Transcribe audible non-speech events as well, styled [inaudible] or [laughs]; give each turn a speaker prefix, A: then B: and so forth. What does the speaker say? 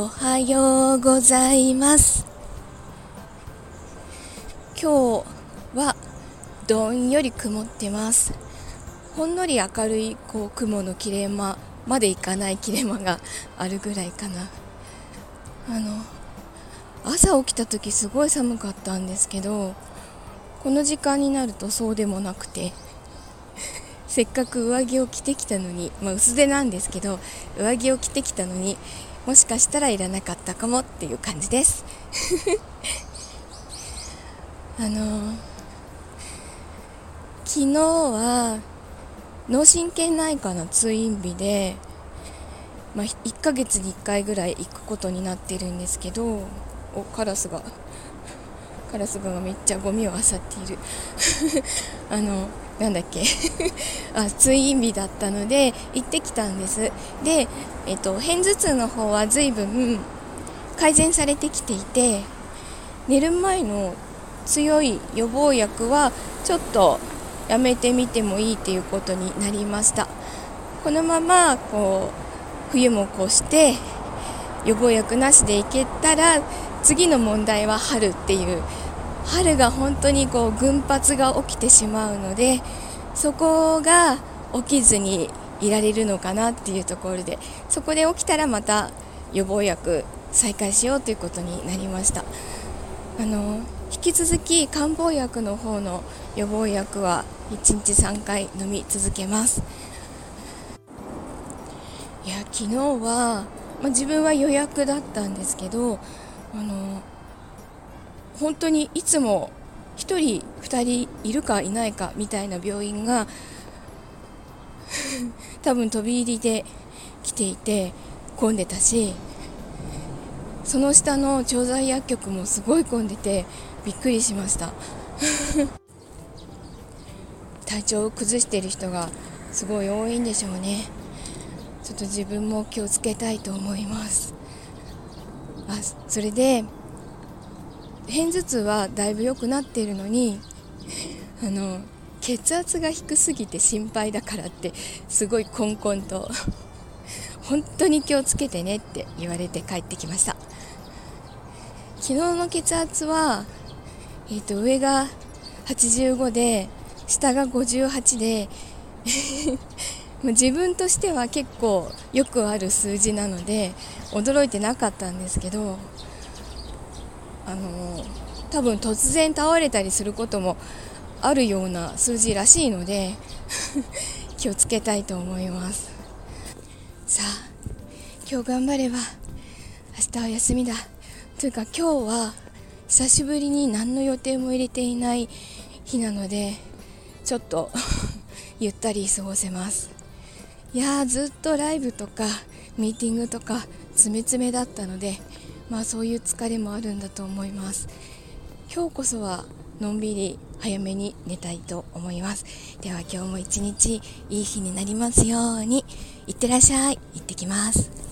A: おはようございます。今日はどんより曇ってます。ほんのり明るいこう雲の切れ間までいかない切れ間があるぐらいかな。あの朝起きた時すごい寒かったんですけどこの時間になるとそうでもなくて [laughs] せっかく上着を着てきたのに、まあ、薄手なんですけど上着を着てきたのにもしかしたらいらなかったかもっていう感じです。[laughs] あの昨日は脳神経内科の通院日で、まあ、1ヶ月に1回ぐらい行くことになってるんですけどおカラスがカラスがめっちゃゴミを漁っている。[laughs] あのなんだっけ？[laughs] あ通院日だったので行ってきたんです。で、えっと、片頭痛の方は随分改善されてきていて寝る前の強い予防薬はちょっとやめてみてもいいということになりました。このままこう冬も越して予防薬なしでいけたら次の問題は春っていう春が本当にこう群発が起きてしまうのでそこが起きずにいられるのかなっていうところでそこで起きたらまた予防薬再開しようということになりました。あの引き続き漢方薬の方の予防薬は1日3回飲み続けます。いや昨日は、ま、自分は予約だったんですけどあの本当にいつも1人2人いるかいないかみたいな病院が [laughs] 多分飛び入りで来ていて混んでたしその下の調剤薬局もすごい混んでてびっくりしました。[laughs] 体調を崩してる人がすごい多いんでしょうね。ちょっと自分も気をつけたいと思います。あそれで片頭痛はだいぶ良くなっているのにあの血圧が低すぎて心配だからってすごいこんこんと本当に気をつけてねって言われて帰ってきました。昨日の血圧は、えー、と上が85で下が58で [laughs] 自分としては結構よくある数字なので驚いてなかったんですけどあの多分突然倒れたりすることもあるような数字らしいので [laughs] 気をつけたいと思います。さあ今日頑張れば明日は休みだ。というか今日は久しぶりに何の予定も入れていない日なのでちょっと [laughs] ゆったり過ごせます。いやーずっとライブとかミーティングとか詰め詰めだったのでまあそういう疲れもあるんだと思います。今日こそはのんびり早めに寝たいと思います。では今日も一日いい日になりますように。いってらっしゃい。行ってきます。